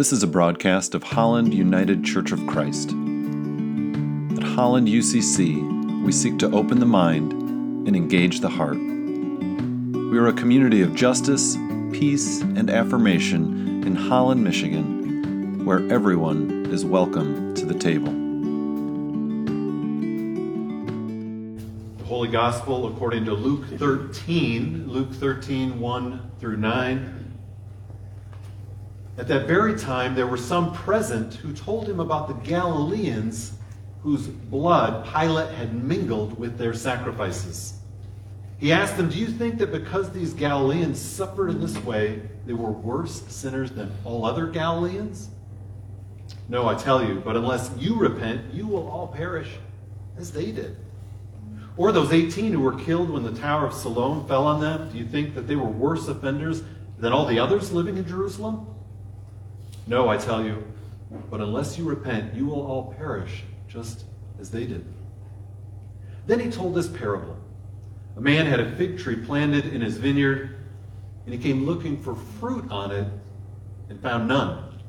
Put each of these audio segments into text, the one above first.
This is a broadcast of Holland United Church of Christ. At Holland UCC, we seek to open the mind and engage the heart. We are a community of justice, peace, and affirmation in Holland, Michigan, where everyone is welcome to the table. The Holy Gospel according to Luke 13, Luke 13, 1 through 9. At that very time, there were some present who told him about the Galileans whose blood Pilate had mingled with their sacrifices. He asked them, Do you think that because these Galileans suffered in this way, they were worse sinners than all other Galileans? No, I tell you, but unless you repent, you will all perish as they did. Or those 18 who were killed when the Tower of Siloam fell on them, do you think that they were worse offenders than all the others living in Jerusalem? No, I tell you, but unless you repent, you will all perish just as they did. Then he told this parable. A man had a fig tree planted in his vineyard, and he came looking for fruit on it and found none.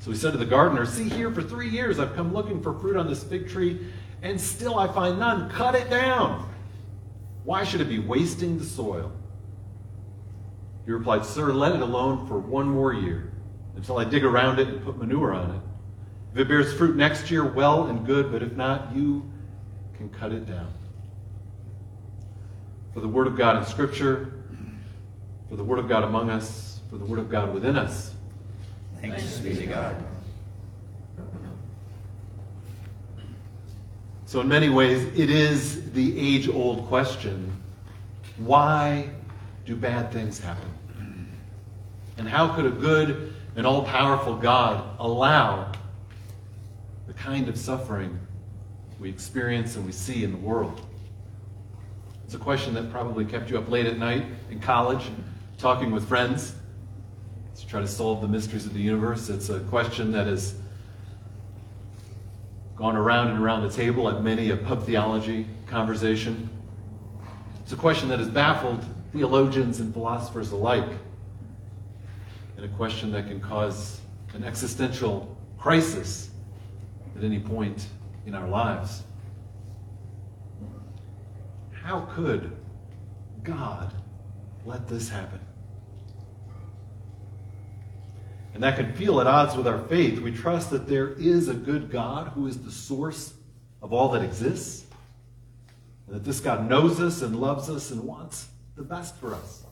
So he said to the gardener, See here, for three years I've come looking for fruit on this fig tree, and still I find none. Cut it down. Why should it be wasting the soil? He replied, Sir, let it alone for one more year until I dig around it and put manure on it. If it bears fruit next year, well and good, but if not, you can cut it down. For the Word of God in Scripture, for the Word of God among us, for the Word of God within us. Thanks be to God. So, in many ways, it is the age old question why do bad things happen? And how could a good and all powerful God allow the kind of suffering we experience and we see in the world? It's a question that probably kept you up late at night in college, talking with friends to try to solve the mysteries of the universe. It's a question that has gone around and around the table at many a pub theology conversation. It's a question that has baffled theologians and philosophers alike and a question that can cause an existential crisis at any point in our lives. How could God let this happen? And that can feel at odds with our faith. We trust that there is a good God who is the source of all that exists, and that this God knows us and loves us and wants the best for us.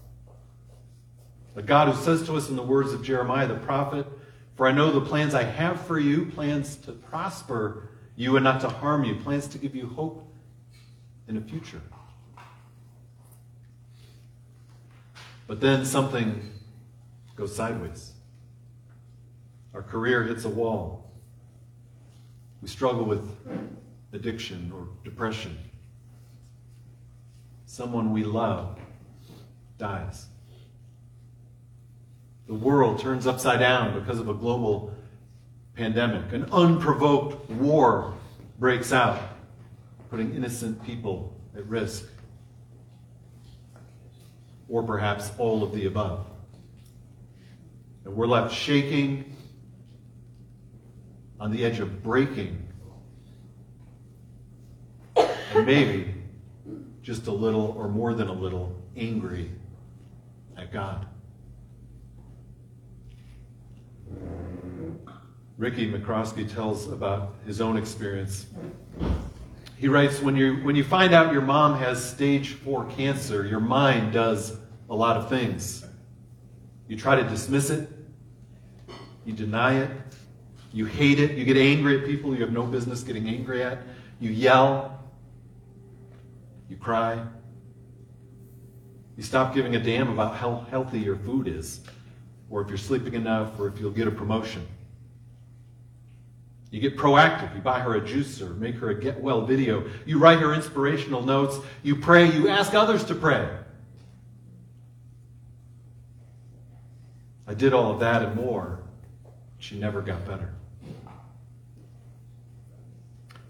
A God who says to us in the words of Jeremiah the prophet, For I know the plans I have for you, plans to prosper you and not to harm you, plans to give you hope in a future. But then something goes sideways. Our career hits a wall. We struggle with addiction or depression. Someone we love dies. The world turns upside down because of a global pandemic. An unprovoked war breaks out, putting innocent people at risk. Or perhaps all of the above. And we're left shaking on the edge of breaking. And maybe just a little or more than a little angry at God. Ricky McCroskey tells about his own experience. He writes, when you, when you find out your mom has stage four cancer, your mind does a lot of things. You try to dismiss it, you deny it, you hate it, you get angry at people you have no business getting angry at, you yell, you cry. You stop giving a damn about how healthy your food is, or if you're sleeping enough, or if you'll get a promotion. You get proactive. You buy her a juicer, make her a get well video. You write her inspirational notes. You pray. You ask others to pray. I did all of that and more. She never got better.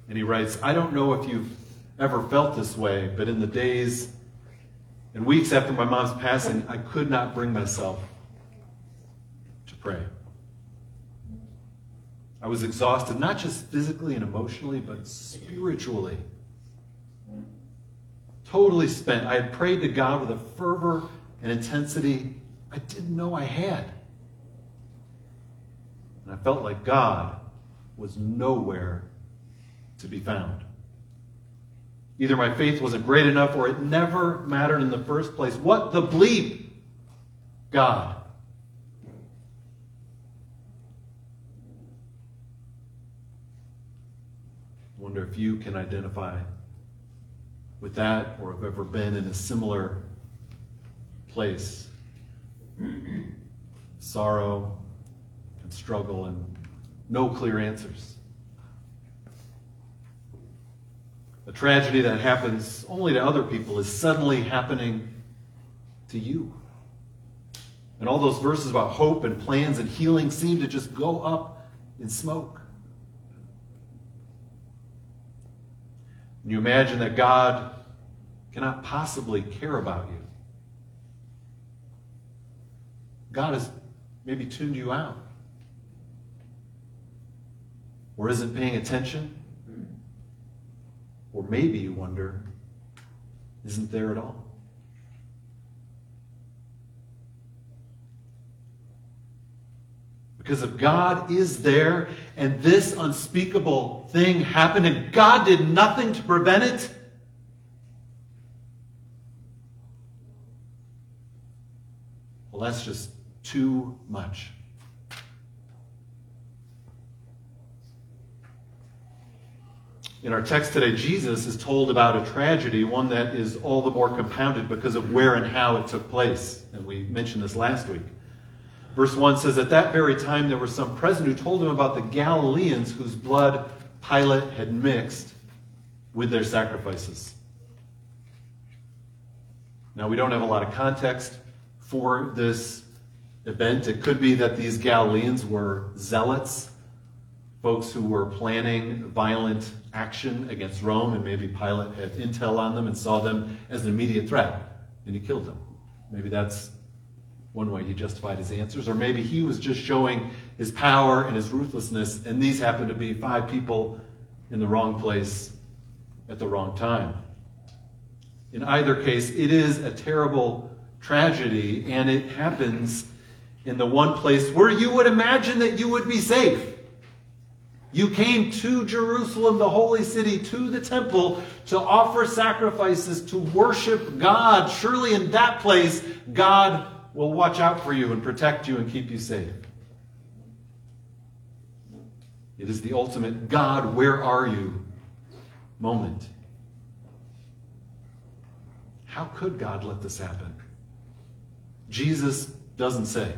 And he writes, I don't know if you've ever felt this way, but in the days and weeks after my mom's passing, I could not bring myself pray. I was exhausted, not just physically and emotionally, but spiritually. Totally spent. I had prayed to God with a fervor and intensity I didn't know I had. And I felt like God was nowhere to be found. Either my faith wasn't great enough or it never mattered in the first place. What the bleep? God. I wonder if you can identify with that or have ever been in a similar place. Sorrow and struggle and no clear answers. A tragedy that happens only to other people is suddenly happening to you. And all those verses about hope and plans and healing seem to just go up in smoke. And you imagine that God cannot possibly care about you. God has maybe tuned you out. Or isn't paying attention. Or maybe you wonder, isn't there at all? Because if God is there and this unspeakable thing happened and God did nothing to prevent it, well, that's just too much. In our text today, Jesus is told about a tragedy, one that is all the more compounded because of where and how it took place. And we mentioned this last week. Verse 1 says, At that very time there was some present who told him about the Galileans whose blood Pilate had mixed with their sacrifices. Now, we don't have a lot of context for this event. It could be that these Galileans were zealots, folks who were planning violent action against Rome, and maybe Pilate had intel on them and saw them as an immediate threat, and he killed them. Maybe that's one way he justified his answers. Or maybe he was just showing his power and his ruthlessness, and these happened to be five people in the wrong place at the wrong time. In either case, it is a terrible tragedy, and it happens in the one place where you would imagine that you would be safe. You came to Jerusalem, the holy city, to the temple to offer sacrifices, to worship God. Surely in that place, God will watch out for you and protect you and keep you safe. It is the ultimate God, where are you moment. How could God let this happen? Jesus doesn't say.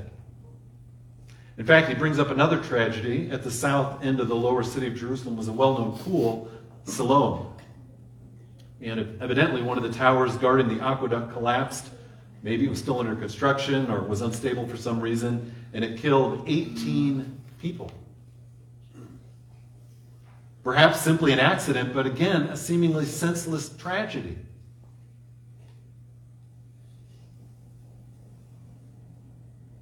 In fact, he brings up another tragedy. At the south end of the lower city of Jerusalem was a well known pool, Siloam. And evidently, one of the towers guarding the aqueduct collapsed. Maybe it was still under construction or was unstable for some reason, and it killed 18 people. Perhaps simply an accident, but again, a seemingly senseless tragedy.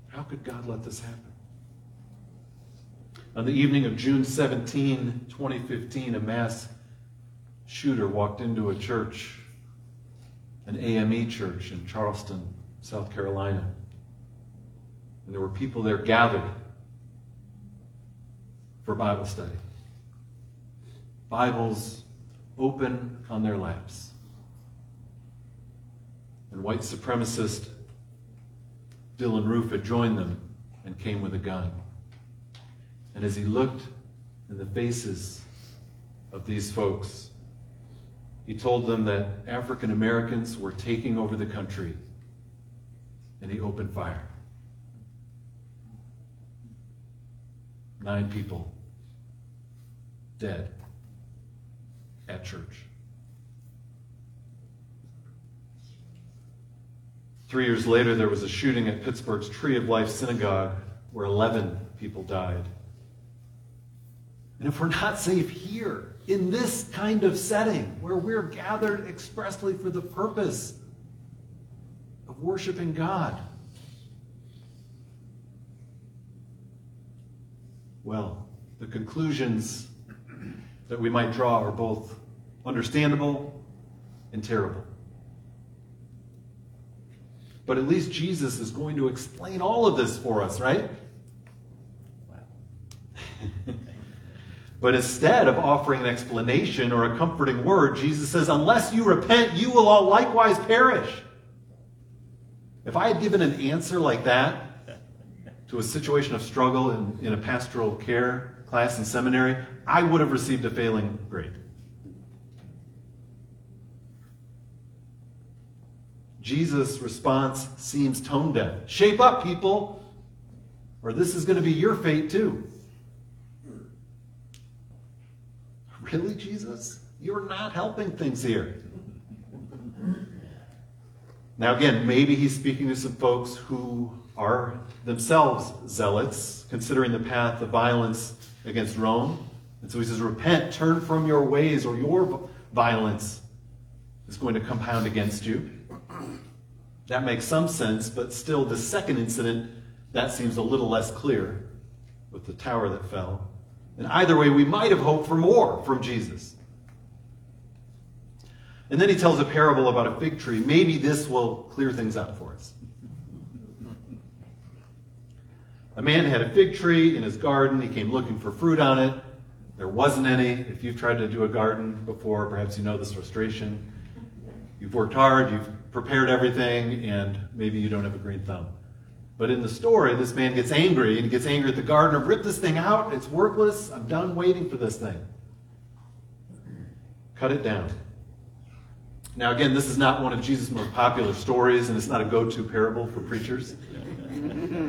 How could God let this happen? On the evening of June 17, 2015, a mass shooter walked into a church, an AME church in Charleston, South Carolina. And there were people there gathered for Bible study. Bibles open on their laps. And white supremacist Dylann Roof had joined them and came with a gun. And as he looked in the faces of these folks, he told them that African Americans were taking over the country, and he opened fire. Nine people dead at church. Three years later, there was a shooting at Pittsburgh's Tree of Life Synagogue where 11 people died. And if we're not safe here, in this kind of setting, where we're gathered expressly for the purpose of worshiping God, well, the conclusions that we might draw are both understandable and terrible. But at least Jesus is going to explain all of this for us, right? but instead of offering an explanation or a comforting word, Jesus says, Unless you repent, you will all likewise perish. If I had given an answer like that to a situation of struggle in, in a pastoral care class in seminary, I would have received a failing grade. Jesus' response seems tone deaf. Shape up, people, or this is going to be your fate too. Really, Jesus? You're not helping things here. Now, again, maybe he's speaking to some folks who are themselves zealots, considering the path of violence against Rome. And so he says, Repent, turn from your ways, or your violence is going to compound against you. That makes some sense, but still, the second incident, that seems a little less clear with the tower that fell. And either way, we might have hoped for more from Jesus. And then he tells a parable about a fig tree. Maybe this will clear things up for us. A man had a fig tree in his garden. He came looking for fruit on it. There wasn't any. If you've tried to do a garden before, perhaps you know this frustration. You've worked hard, you've prepared everything, and maybe you don't have a green thumb. But in the story, this man gets angry, and he gets angry at the gardener. Rip this thing out. It's worthless. I'm done waiting for this thing. Cut it down. Now, again, this is not one of Jesus' most popular stories, and it's not a go to parable for preachers.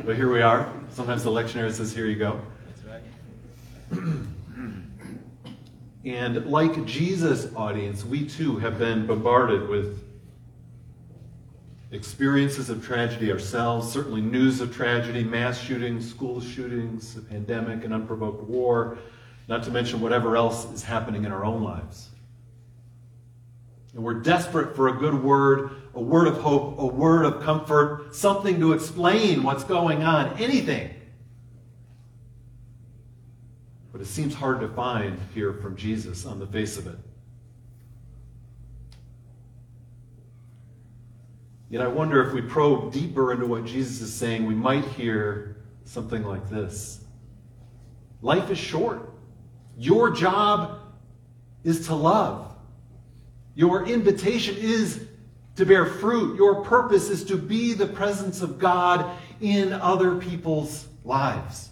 but here we are. Sometimes the lectionary says, Here you go. And like Jesus' audience, we too have been bombarded with experiences of tragedy ourselves, certainly news of tragedy, mass shootings, school shootings, a pandemic, an unprovoked war, not to mention whatever else is happening in our own lives. And we're desperate for a good word, a word of hope, a word of comfort, something to explain what's going on, anything. But it seems hard to find here from Jesus on the face of it. Yet I wonder if we probe deeper into what Jesus is saying, we might hear something like this Life is short. Your job is to love. Your invitation is to bear fruit. Your purpose is to be the presence of God in other people's lives.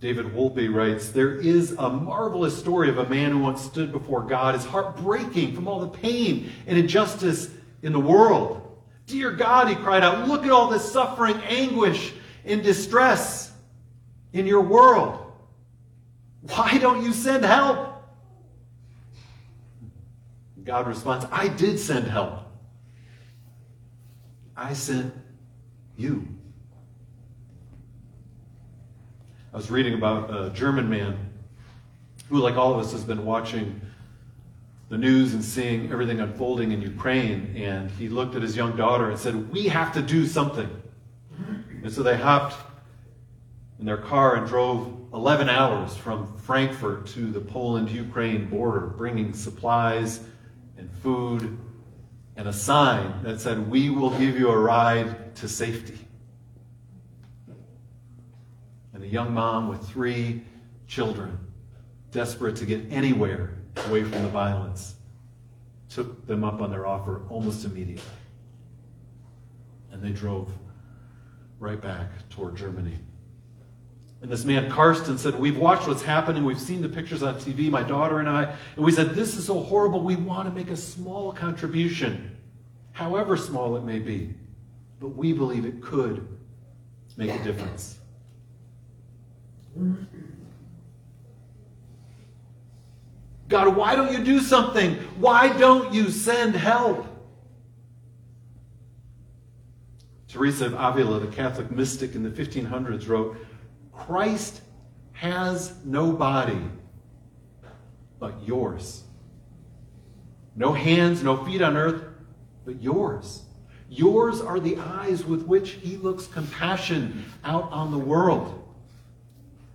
David Wolpe writes There is a marvelous story of a man who once stood before God, his heart breaking from all the pain and injustice in the world. Dear God, he cried out, look at all this suffering, anguish, and distress in your world. Why don't you send help? God responds, I did send help. I sent you. I was reading about a German man who, like all of us, has been watching the news and seeing everything unfolding in Ukraine. And he looked at his young daughter and said, We have to do something. And so they hopped in their car and drove 11 hours from Frankfurt to the Poland Ukraine border, bringing supplies and food and a sign that said, We will give you a ride to safety. And a young mom with three children, desperate to get anywhere away from the violence, took them up on their offer almost immediately. And they drove right back toward Germany. And this man, Karsten, said, We've watched what's happening. We've seen the pictures on TV, my daughter and I. And we said, This is so horrible. We want to make a small contribution, however small it may be. But we believe it could make a difference. God, why don't you do something? Why don't you send help? Teresa of Avila, the Catholic mystic in the 1500s, wrote, Christ has no body but yours. No hands, no feet on earth, but yours. Yours are the eyes with which he looks compassion out on the world.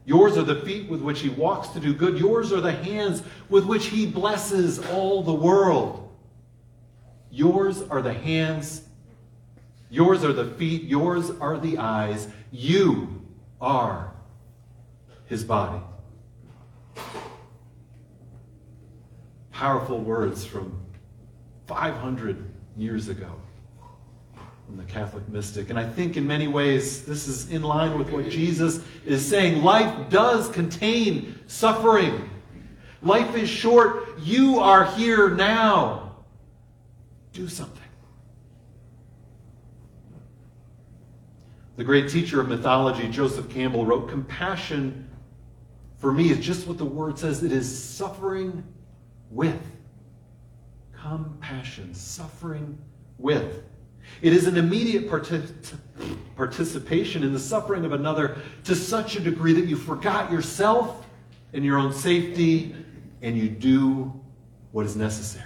Yours are the feet with which he walks to do good. Yours are the hands with which he blesses all the world. Yours are the hands. Yours are the feet. Yours are the eyes. You are his body. Powerful words from 500 years ago from the Catholic mystic. And I think in many ways this is in line with what Jesus is saying. Life does contain suffering. Life is short. You are here now. Do something. The great teacher of mythology, Joseph Campbell, wrote Compassion for me is just what the word says it is suffering with. Compassion, suffering with. It is an immediate participation in the suffering of another to such a degree that you forgot yourself and your own safety and you do what is necessary.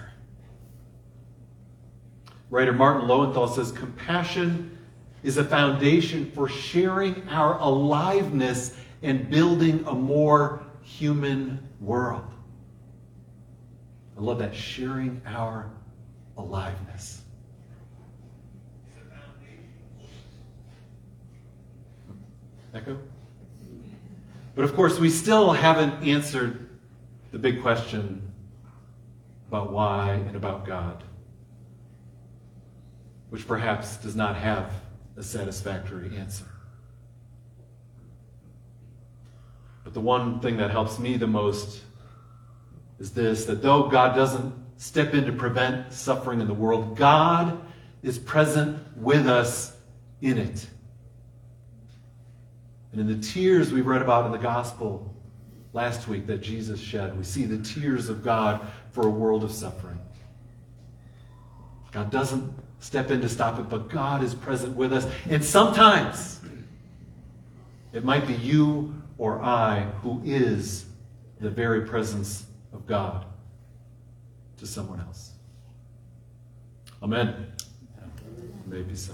Writer Martin Lowenthal says compassion is a foundation for sharing our aliveness and building a more human world. I love that sharing our aliveness. Echo? But of course, we still haven't answered the big question about why and about God, which perhaps does not have a satisfactory answer. But the one thing that helps me the most is this that though God doesn't step in to prevent suffering in the world, God is present with us in it. And in the tears we read about in the gospel last week that Jesus shed, we see the tears of God for a world of suffering. God doesn't step in to stop it, but God is present with us. And sometimes it might be you or I who is the very presence of God to someone else. Amen. Maybe so.